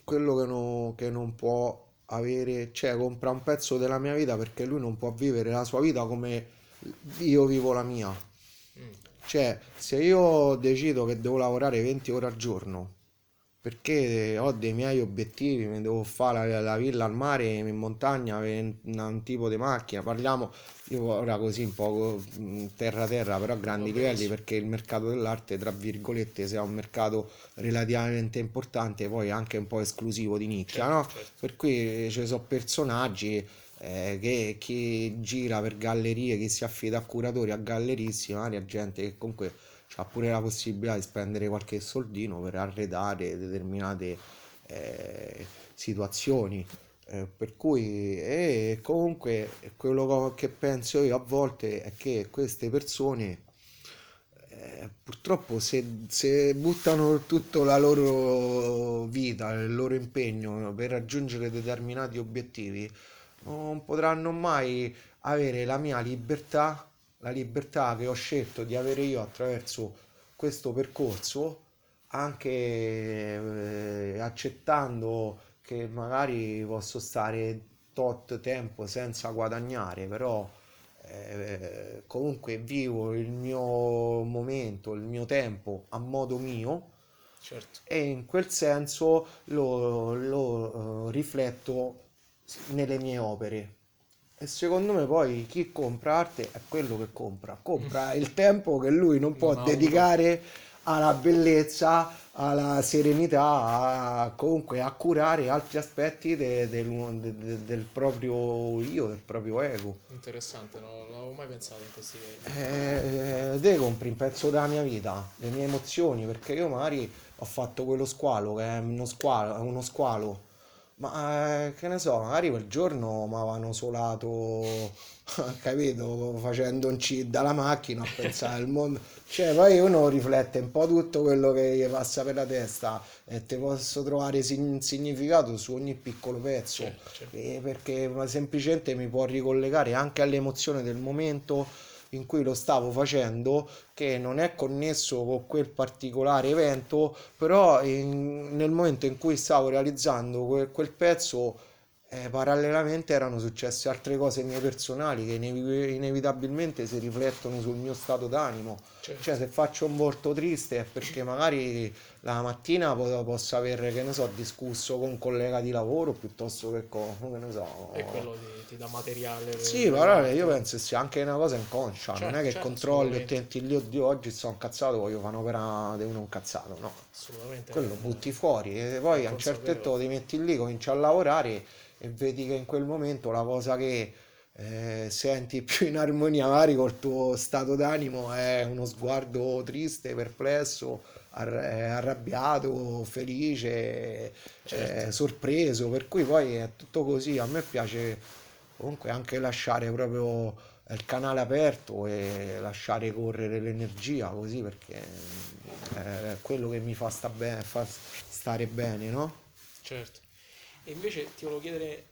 quello che, no, che non può avere, cioè compra un pezzo della mia vita perché lui non può vivere la sua vita come io vivo la mia. Mm. Cioè, se io decido che devo lavorare 20 ore al giorno perché ho dei miei obiettivi, mi devo fare la, la villa al mare, in montagna, un tipo di macchina, parliamo io ora così un po' terra terra, però a grandi livelli perché il mercato dell'arte, tra virgolette, sia un mercato relativamente importante, poi anche un po' esclusivo di nicchia, certo, no? Certo. Per cui ci sono personaggi eh, che chi gira per gallerie, chi si affida a curatori, a galleristi, magari a gente che comunque ha pure la possibilità di spendere qualche soldino per arredare determinate eh, situazioni. Eh, per cui eh, comunque quello che penso io a volte è che queste persone eh, purtroppo se, se buttano tutta la loro vita, il loro impegno per raggiungere determinati obiettivi, non potranno mai avere la mia libertà, la libertà che ho scelto di avere io attraverso questo percorso, anche eh, accettando che magari posso stare tot tempo senza guadagnare, però eh, comunque vivo il mio momento, il mio tempo a modo mio Certo. e in quel senso lo, lo, eh, rifletto nelle mie opere. E secondo me poi chi compra arte è quello che compra, compra il tempo che lui non può avuto. dedicare alla bellezza, alla serenità, a- comunque a curare altri aspetti de- del, de- de- del proprio io, del proprio ego. Interessante, non non avevo mai pensato in questi termini. Eh, te compri un pezzo della mia vita, le mie emozioni, perché io magari ho fatto quello squalo che è uno squalo, è uno squalo, ma eh, che ne so, magari quel giorno mi avevano solato, [laughs] capito, facendo un C dalla macchina a pensare al mondo. Cioè, poi uno riflette un po' tutto quello che gli passa per la testa e te posso trovare sin- significato su ogni piccolo pezzo. Certo, certo. Perché semplicemente mi può ricollegare anche all'emozione del momento in cui lo stavo facendo, che non è connesso con quel particolare evento, però in- nel momento in cui stavo realizzando que- quel pezzo, eh, parallelamente erano successe altre cose mie personali che inevi- inevitabilmente si riflettono sul mio stato d'animo. Certo. Cioè, se faccio un volto triste è perché magari la mattina po- posso aver, che ne so, discusso con un collega di lavoro piuttosto che con, che ne so. E quello ti, ti dà materiale per- Sì, per però io penso sia anche una cosa inconscia, non Certo, è che certo, controlli e tenti lì, oddio, oggi sto incazzato, voglio fare un'opera di uno incazzato, no. Assolutamente. Quello butti fuori e poi a un certo punto ti metti lì, cominci a lavorare e vedi che in quel momento la cosa che eh, senti [laughs] più in armonia magari col tuo stato d'animo è uno sguardo triste, perplesso, eh, arrabbiato, felice, Certo. eh, sorpreso, per cui poi è tutto così. A me piace comunque anche lasciare proprio il canale aperto e lasciare correre l'energia così perché è quello che mi fa, sta bene, fa stare bene, no? Certo. E invece ti volevo chiedere,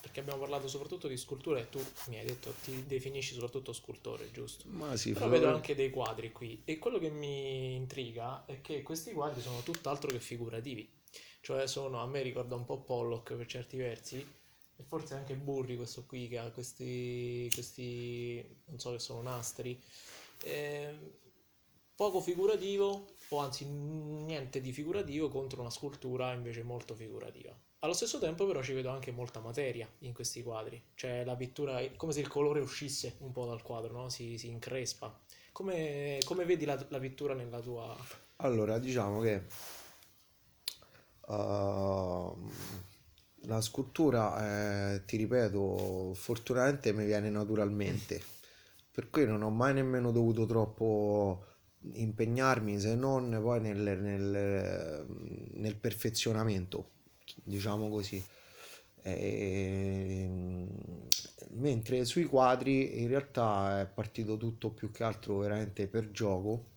perché abbiamo parlato soprattutto di scultura e tu mi hai detto ti definisci soprattutto scultore, giusto? Ma sì, Però vedo anche dei quadri qui e quello che mi intriga è che questi quadri sono tutt'altro che figurativi. Cioè sono, a me ricorda un po' Pollock per certi versi e forse anche Burri questo qui che ha questi, questi non so che sono nastri. Ehm, poco figurativo o anzi niente di figurativo contro una scultura invece molto figurativa. Allo stesso tempo però ci vedo anche molta materia in questi quadri, cioè la pittura è come se il colore uscisse un po' dal quadro, no? Si, si increspa. Come, come vedi la, la pittura nella tua... Allora, diciamo che ehm, la scultura, eh, ti ripeto, fortunatamente mi viene naturalmente, per cui non ho mai nemmeno dovuto troppo impegnarmi se non poi nel, nel- nel perfezionamento, diciamo così. Ehm, mentre sui quadri in realtà è partito tutto più che altro veramente per gioco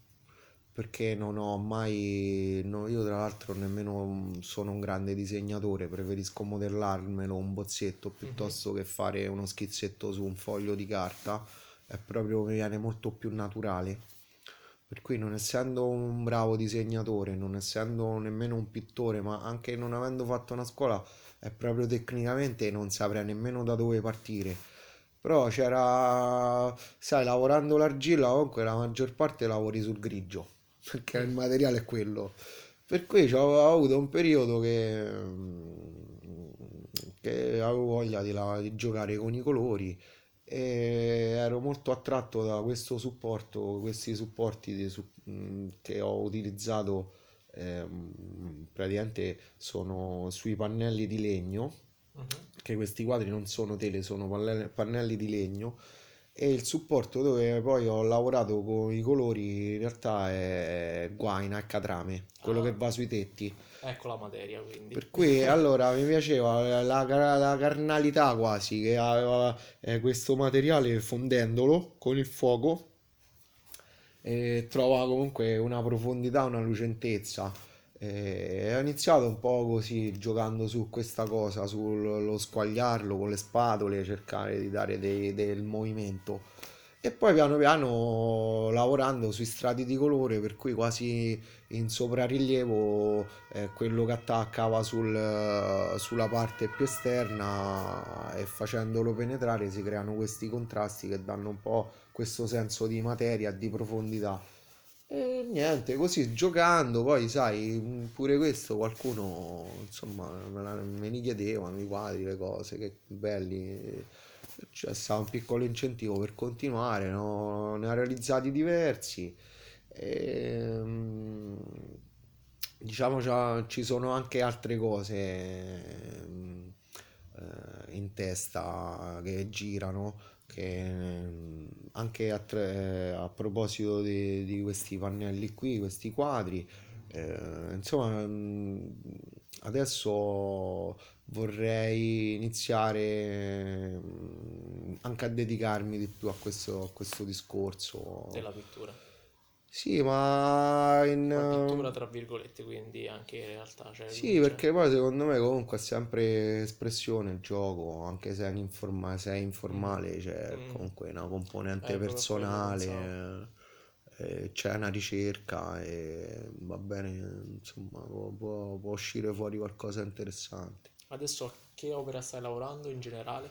perché non ho mai, no, io tra l'altro nemmeno mm, sono un grande disegnatore, preferisco modellarmelo un bozzetto piuttosto che fare uno schizzetto su un foglio di carta, è proprio mi viene molto più naturale. Per cui non essendo un bravo disegnatore, non essendo nemmeno un pittore, ma anche non avendo fatto una scuola, è proprio tecnicamente non saprei nemmeno da dove partire. Però c'era, sai, lavorando l'argilla, comunque la maggior parte lavori sul grigio, perché il materiale è quello. Per cui ho avuto un periodo che, che avevo voglia di, di giocare con i colori e ero molto attratto da questo supporto, questi supporti di mm, che ho utilizzato ehm, praticamente sono sui pannelli di legno Mhm. che questi quadri non sono tele, sono pannelli di legno e il supporto dove poi ho lavorato con i colori in realtà è guaina e catrame, quello Ah. che va sui tetti. Ecco la materia quindi. Per cui allora mi piaceva la, la- carnalità quasi che aveva eh, questo materiale fondendolo con il fuoco e trova comunque una profondità, una lucentezza. E ho iniziato un po' così, giocando su questa cosa, sullo squagliarlo con le spatole, cercare di dare dei- del movimento. E poi piano piano lavorando sui strati di colore, per cui quasi in soprarilievo eh, quello che attaccava sul- sulla parte più esterna e facendolo penetrare si creano questi contrasti che danno un po' questo senso di materia, di profondità. E niente, così giocando, poi sai, pure questo qualcuno, insomma, me, la- me ne chiedevano i quadri, le cose, che belli. C'è stato un piccolo incentivo per continuare, no? Ne ho realizzati diversi. E, mh, diciamo, ci sono anche altre cose eh, in testa che girano che anche a, tre- a proposito di, di questi pannelli qui, questi quadri, eh, insomma, mm, adesso vorrei iniziare mm, anche a dedicarmi di più a questo, a questo discorso. della pittura. Sì, ma in, Ma eh, pittura tra virgolette, quindi anche in realtà, cioè, Sì, cioè, perché poi secondo me comunque è sempre espressione il gioco, anche se è, informa- se è mm, informale, c'è mm, comunque una eh, componente pensavo. personale, eh, c'è una ricerca e va bene, insomma, può, può- può uscire fuori qualcosa di interessante. Adesso a che opera stai lavorando in generale?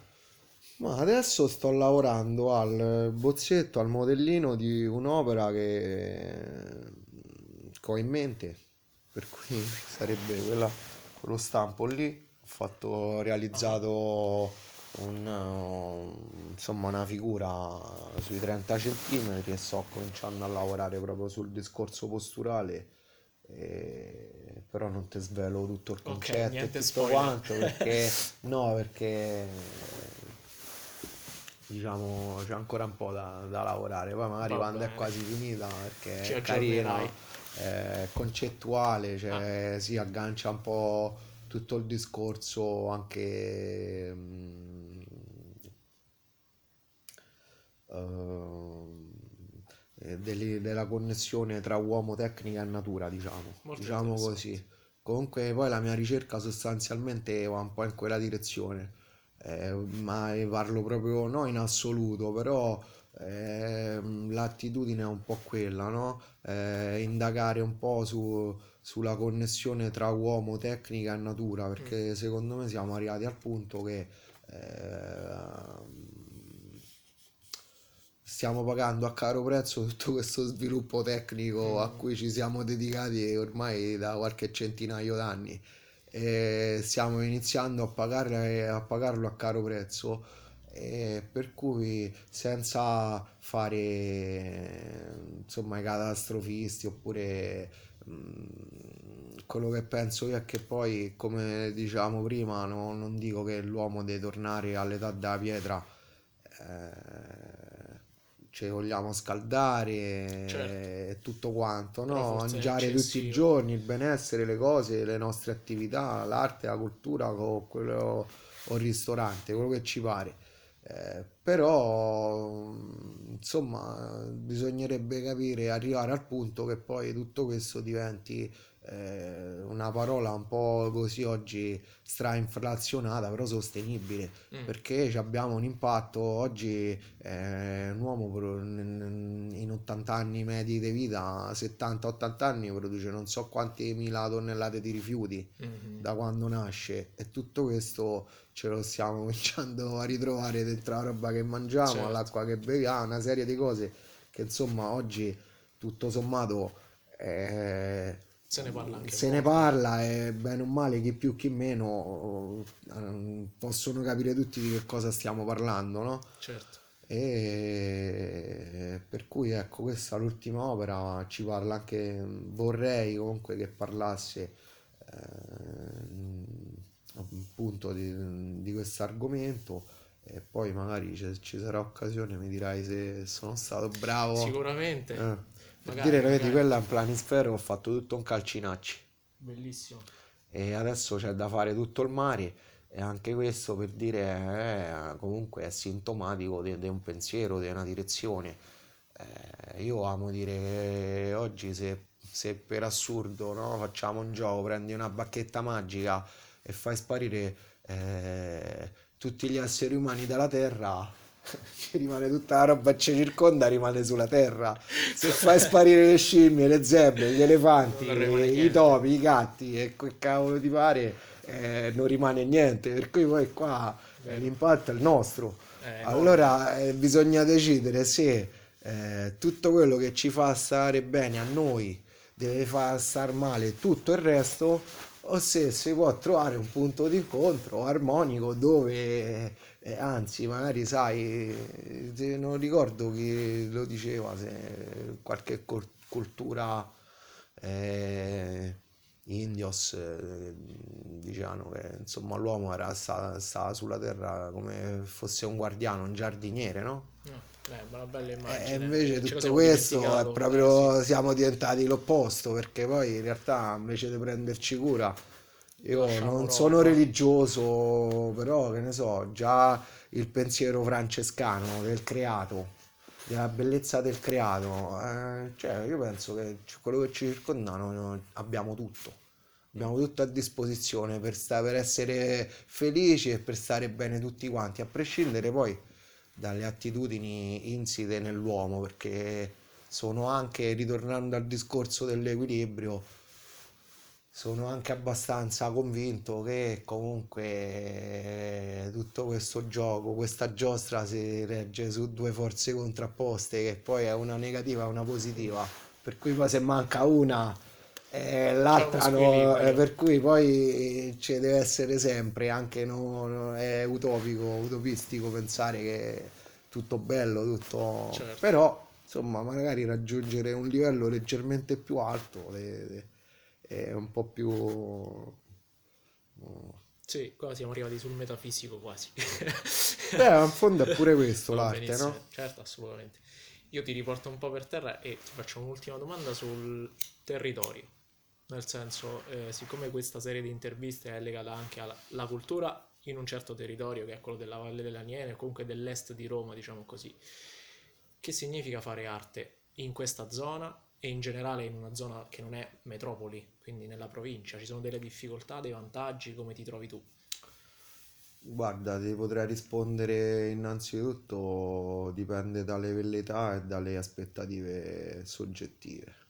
Ma adesso sto lavorando al bozzetto, al modellino di un'opera che, che ho in mente, per cui [laughs] sarebbe quella, quello stampo lì. Ho fatto, ho realizzato un, eh, insomma, una figura sui 30 centimetri e sto cominciando a lavorare proprio sul discorso posturale. e- Però non ti svelo tutto il concetto e niente tutto spoiler. quanto perché [laughs] no, perché diciamo c'è ancora un po' da, da lavorare. Poi magari Va quando è bene, quasi finita, ci perché è carina, è concettuale, Ah, cioè si aggancia un po' tutto il discorso anche mm, ehm, eh, delle- della connessione tra uomo, tecnica e natura, diciamo, molto diciamo così. Comunque poi la mia ricerca sostanzialmente va un po' in quella direzione, eh, ma parlo proprio no in assoluto, però ehm, l'attitudine è un po' quella, no? Eh, indagare un po' su- sulla connessione tra uomo, tecnica e natura, Mm, perché secondo me siamo arrivati al punto che ehm, stiamo pagando a caro prezzo tutto questo sviluppo tecnico a mm, cui ci siamo dedicati ormai da qualche centinaio d'anni. E stiamo iniziando a pagarle- a pagarlo a caro prezzo. Per cui senza fare insomma i catastrofisti oppure mh, quello che penso io è che poi come dicevamo prima no- non dico che l'uomo deve tornare all'età della pietra eh, ci vogliamo certo, scaldare e tutto quanto, no? Mangiare tutti i giorni il benessere, le cose, le nostre attività, l'arte, la cultura, o quello, o il ristorante, quello che ci pare. Eh, però, mm, insomma, bisognerebbe capire, arrivare al punto che poi tutto questo diventi eh, una parola un po' così oggi strainflazionata, però sostenibile Mm, perché abbiamo un impatto. Oggi eh, un uomo in in 80 anni medi di vita 70-80 anni produce non so quante mila tonnellate di rifiuti mhm, da quando nasce. E tutto questo ce lo stiamo [laughs] cominciando a ritrovare dentro la roba che mangiamo certo, all'acqua che beviamo una serie di cose che insomma oggi tutto sommato eh, se ne parla anche se ne parla e bene o male chi più chi meno eh, possono capire tutti di che cosa stiamo parlando, no? Certo. E per cui ecco, questa è l'ultima opera, ci parla anche, vorrei comunque che parlasse eh, appunto di, di questo argomento e poi magari ci, ci sarà occasione, mi dirai se sono stato bravo. Sicuramente, Eh, per dire, magari, vedi, magari. quella è un planisfero, ho fatto tutto un calcinacci Bellissimo. e adesso c'è da fare tutto il mare e anche questo per dire eh, comunque è sintomatico di, un pensiero, di una direzione. Eh, io amo dire che oggi se, se per assurdo no, facciamo un gioco, prendi una bacchetta magica e fai sparire eh, tutti gli esseri umani dalla Terra, rimane tutta la roba che ci circonda, rimane sulla Terra. Se fai sparire le scimmie, le zebre, gli elefanti, i topi, i gatti e quel cavolo ti pare, eh, non rimane niente. Per cui poi qua eh, l'impatto è il nostro. Eh, allora eh, bisogna decidere se eh, tutto quello che ci fa stare bene a noi deve far star male tutto il resto o se si può trovare un punto di incontro armonico dove eh, anzi magari sai non ricordo chi lo diceva se qualche cultura eh, indios eh, dicevano che insomma l'uomo era stava, stava, sulla terra come fosse un guardiano un giardiniere no? eh, bella immagine. E invece tutto questo è proprio siamo diventati l'opposto perché poi in realtà invece di prenderci cura io Lasciamo non sono religioso, però che ne so, già il pensiero francescano del creato, della bellezza del creato, eh, cioè io penso che quello che ci circonda noi abbiamo tutto, abbiamo tutto a disposizione per, sta, per essere felici e per stare bene tutti quanti, a prescindere poi dalle attitudini insite nell'uomo, perché sono anche, ritornando al discorso dell'equilibrio, sono anche abbastanza convinto che comunque tutto questo gioco, questa giostra si regge su due forze contrapposte, che poi è una negativa e una positiva, per cui poi se manca una eh, l'altra no, eh, per cui poi ci deve essere sempre, anche no, è utopico, utopistico pensare che tutto bello, tutto... Certo. però insomma magari raggiungere un livello leggermente più alto è un po' più... Sì, qua siamo arrivati sul metafisico quasi. Beh, in fondo è pure questo [laughs] l'arte, no? Certo, assolutamente. Io ti riporto un po' per terra e ti faccio un'ultima domanda sul territorio. Nel senso, eh, siccome questa serie di interviste è legata anche alla cultura in un certo territorio, che è quello della Valle dell'Aniene, comunque dell'est di Roma, diciamo così, che significa fare arte in questa zona e in generale in una zona che non è metropoli, quindi nella provincia? Ci sono delle difficoltà, dei vantaggi, come ti trovi tu? Guarda, ti potrei rispondere innanzitutto dipende dalle velleità e dalle aspettative soggettive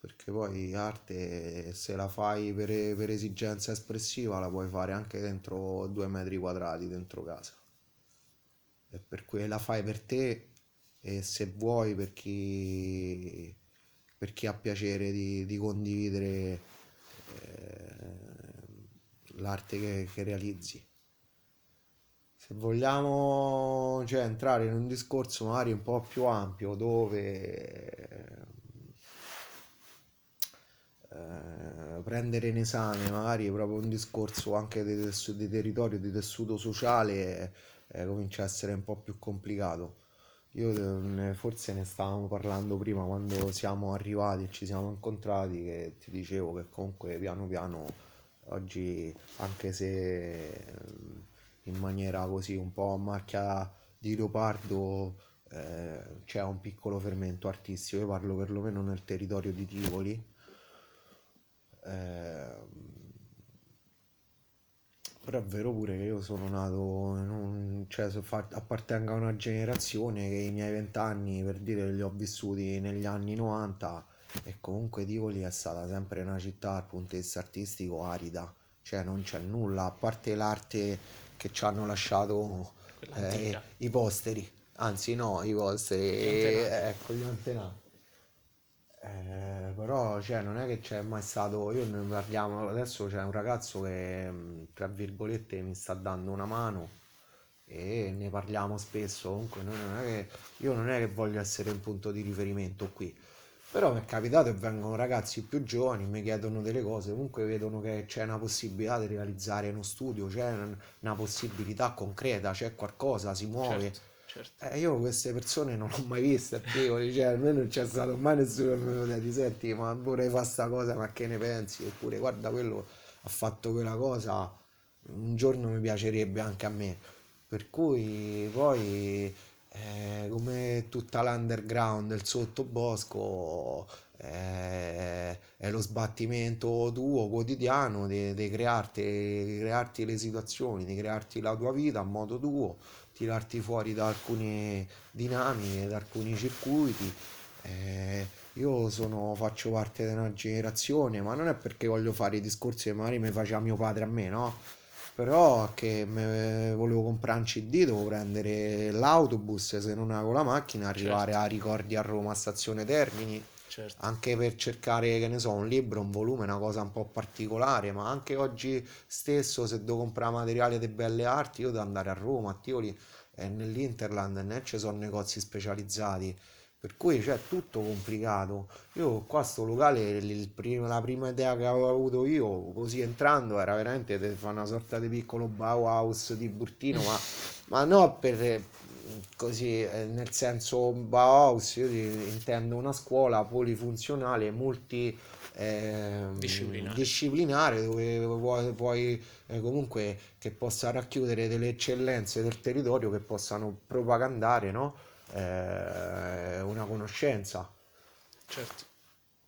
perché poi arte se la fai per, per, esigenza espressiva la puoi fare anche dentro due metri quadrati dentro casa e per cui la fai per te e se vuoi per chi, per chi ha piacere di, di condividere eh, l'arte che, che realizzi se vogliamo cioè, entrare in un discorso magari un po' più ampio dove eh, prendere in esame magari proprio un discorso anche di, di territorio, di tessuto sociale, eh, comincia a essere un po' più complicato. Io eh, forse ne stavamo parlando prima quando siamo arrivati e ci siamo incontrati, che ti dicevo che comunque piano piano oggi, anche se eh, in maniera così un po' a macchia di leopardo, eh, c'è un piccolo fermento artistico. Io parlo perlomeno nel territorio di Tivoli eh, però è vero pure che io sono nato, un, cioè appartengo a una generazione che i miei vent'anni per dire li ho vissuti negli anni 90 e comunque Tivoli è stata sempre una città dal punto di vista artistico arida, cioè non c'è nulla a parte l'arte che ci hanno lasciato eh, i posteri, anzi no, i posteri, ecco gli antenati. Eh, però cioè, non è che c'è mai stato, io ne parliamo, adesso c'è un ragazzo che tra virgolette mi sta dando una mano e ne parliamo spesso, comunque non è che, io non è che voglio essere un punto di riferimento qui, però mi è capitato che vengono ragazzi più giovani, mi chiedono delle cose, comunque vedono che c'è una possibilità di realizzare uno studio, c'è una possibilità concreta, c'è qualcosa, si muove. Certo Certo. Eh, io queste persone non l'ho mai viste a Tivoli, cioè almeno non c'è stato mai nessuno che mi ha detto senti ma vorrei fare sta cosa ma che ne pensi? Oppure guarda quello ha fatto quella cosa, un giorno mi piacerebbe anche a me. Per cui poi eh, come tutta l'underground, il sottobosco, eh, è lo sbattimento tuo quotidiano di, crearti, crearti le situazioni, di crearti la tua vita a modo tuo, tirarti fuori da alcune dinamiche, da alcuni circuiti. Eh, io sono, faccio parte di una generazione, ma non è perché voglio fare i discorsi che magari mi faceva mio padre a me, no? Però che volevo comprare un CD, devo prendere l'autobus, se non avevo la macchina, arrivare Certo, a Ricordi a Roma, stazione Termini, certo, anche per cercare, che ne so, un libro, un volume, una cosa un po' particolare, ma anche oggi stesso se devo comprare materiale di belle arti, io devo andare a Roma, a Tivoli, e nell'Interland, né ci sono negozi specializzati, per cui c'è tutto complicato. Io qua sto locale, il- il prim- la prima idea che avevo avuto io, così entrando, era veramente fare una sorta di piccolo Bauhaus di Burtino, ma, ma no per così, eh, nel senso Bauhaus, io intendo una scuola polifunzionale, multi ehm, disciplinare. disciplinare, dove puoi, puoi, eh, comunque che possa racchiudere delle eccellenze del territorio che possano propagandare, no? Eh, una conoscenza. Certo,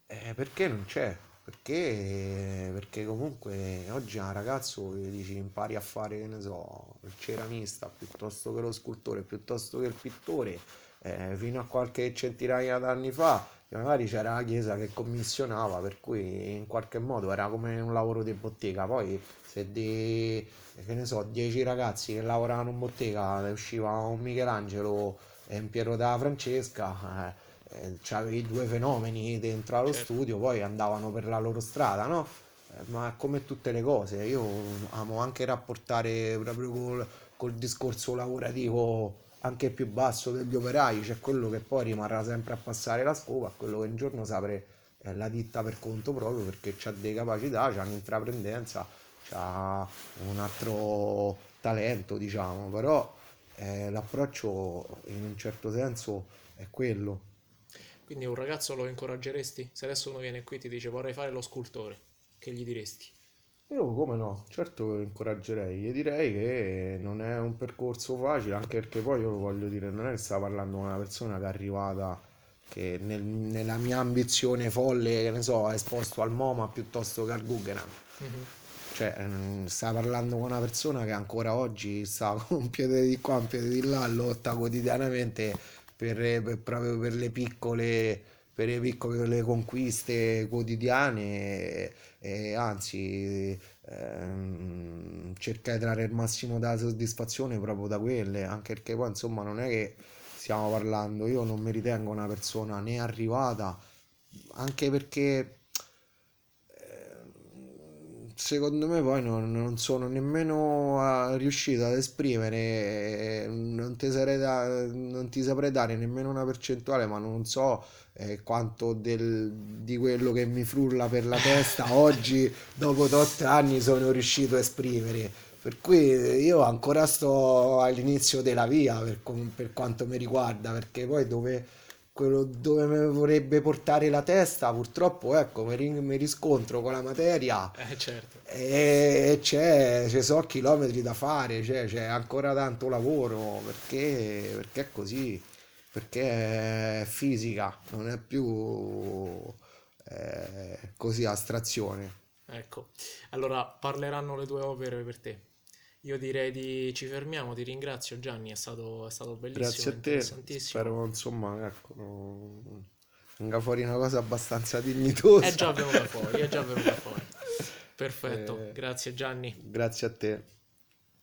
Eh, perché non c'è? Perché, perché comunque oggi a un ragazzo dici impari a fare, che ne so, il ceramista piuttosto che lo scultore, piuttosto che il pittore, eh, fino a qualche centinaia d'anni fa, magari c'era la chiesa che commissionava, per cui in qualche modo era come un lavoro di bottega. Poi se di, che ne so, 10 ragazzi che lavoravano in bottega, usciva un Michelangelo e un Piero da Francesca, eh, c'avevi due fenomeni dentro allo certo. studio, poi andavano per la loro strada, no? Eh, Ma come tutte le cose, io amo anche rapportare proprio col, col discorso lavorativo anche più basso degli operai, c'è quello che poi rimarrà sempre a passare la scopa, quello che un giorno si apre eh, la ditta per conto proprio perché ha delle capacità, c'ha un'intraprendenza, c'ha un altro talento, diciamo, però eh, l'approccio in un certo senso è quello. Quindi un ragazzo lo incoraggeresti? Se adesso uno viene qui e ti dice vorrei fare lo scultore, che gli diresti? Io come no, certo lo incoraggerei, gli direi che non è un percorso facile, anche perché poi io lo voglio dire, non è che sta parlando con una persona che è arrivata, che nel- nella mia ambizione folle, che ne so, ha esposto al MoMA piuttosto che al Guggenheim. Mhm, Cioè, mm, sta parlando con una persona che ancora oggi sta [laughs] con un piede di qua, un piede di là, lotta quotidianamente per, per- proprio per le piccole, per le piccole conquiste quotidiane e anzi ehm, cerca di trarre il massimo della soddisfazione proprio da quelle, anche perché poi insomma non è che stiamo parlando, io non mi ritengo una persona né arrivata, anche perché eh, secondo me poi non, non sono nemmeno eh, riuscito ad esprimere, eh, non ti sarei da- non ti saprei dare nemmeno una percentuale, ma non so eh, quanto del- di quello che mi frulla per la testa [laughs] oggi, dopo 8 anni, sono riuscito a esprimere. Per cui io ancora sto all'inizio della via per, per quanto mi riguarda, perché poi dove, quello dove mi vorrebbe portare la testa, purtroppo, ecco, mi, mi riscontro con la materia Eh certo, e c'è, ci sono chilometri da fare, c'è c'è ancora tanto lavoro, perché, perché è così, perché è fisica, non è più eh, così astrazione. ecco. Allora parleranno le tue opere per te. Io direi di ci fermiamo, ti ringrazio Gianni, è stato, è stato bellissimo, Grazie a te, interessantissimo. spero insomma, ecco, non- venga fuori una cosa abbastanza È dignitosa. già venuta fuori, è già venuta fuori. [laughs] Perfetto, Eh, grazie Gianni. grazie a te.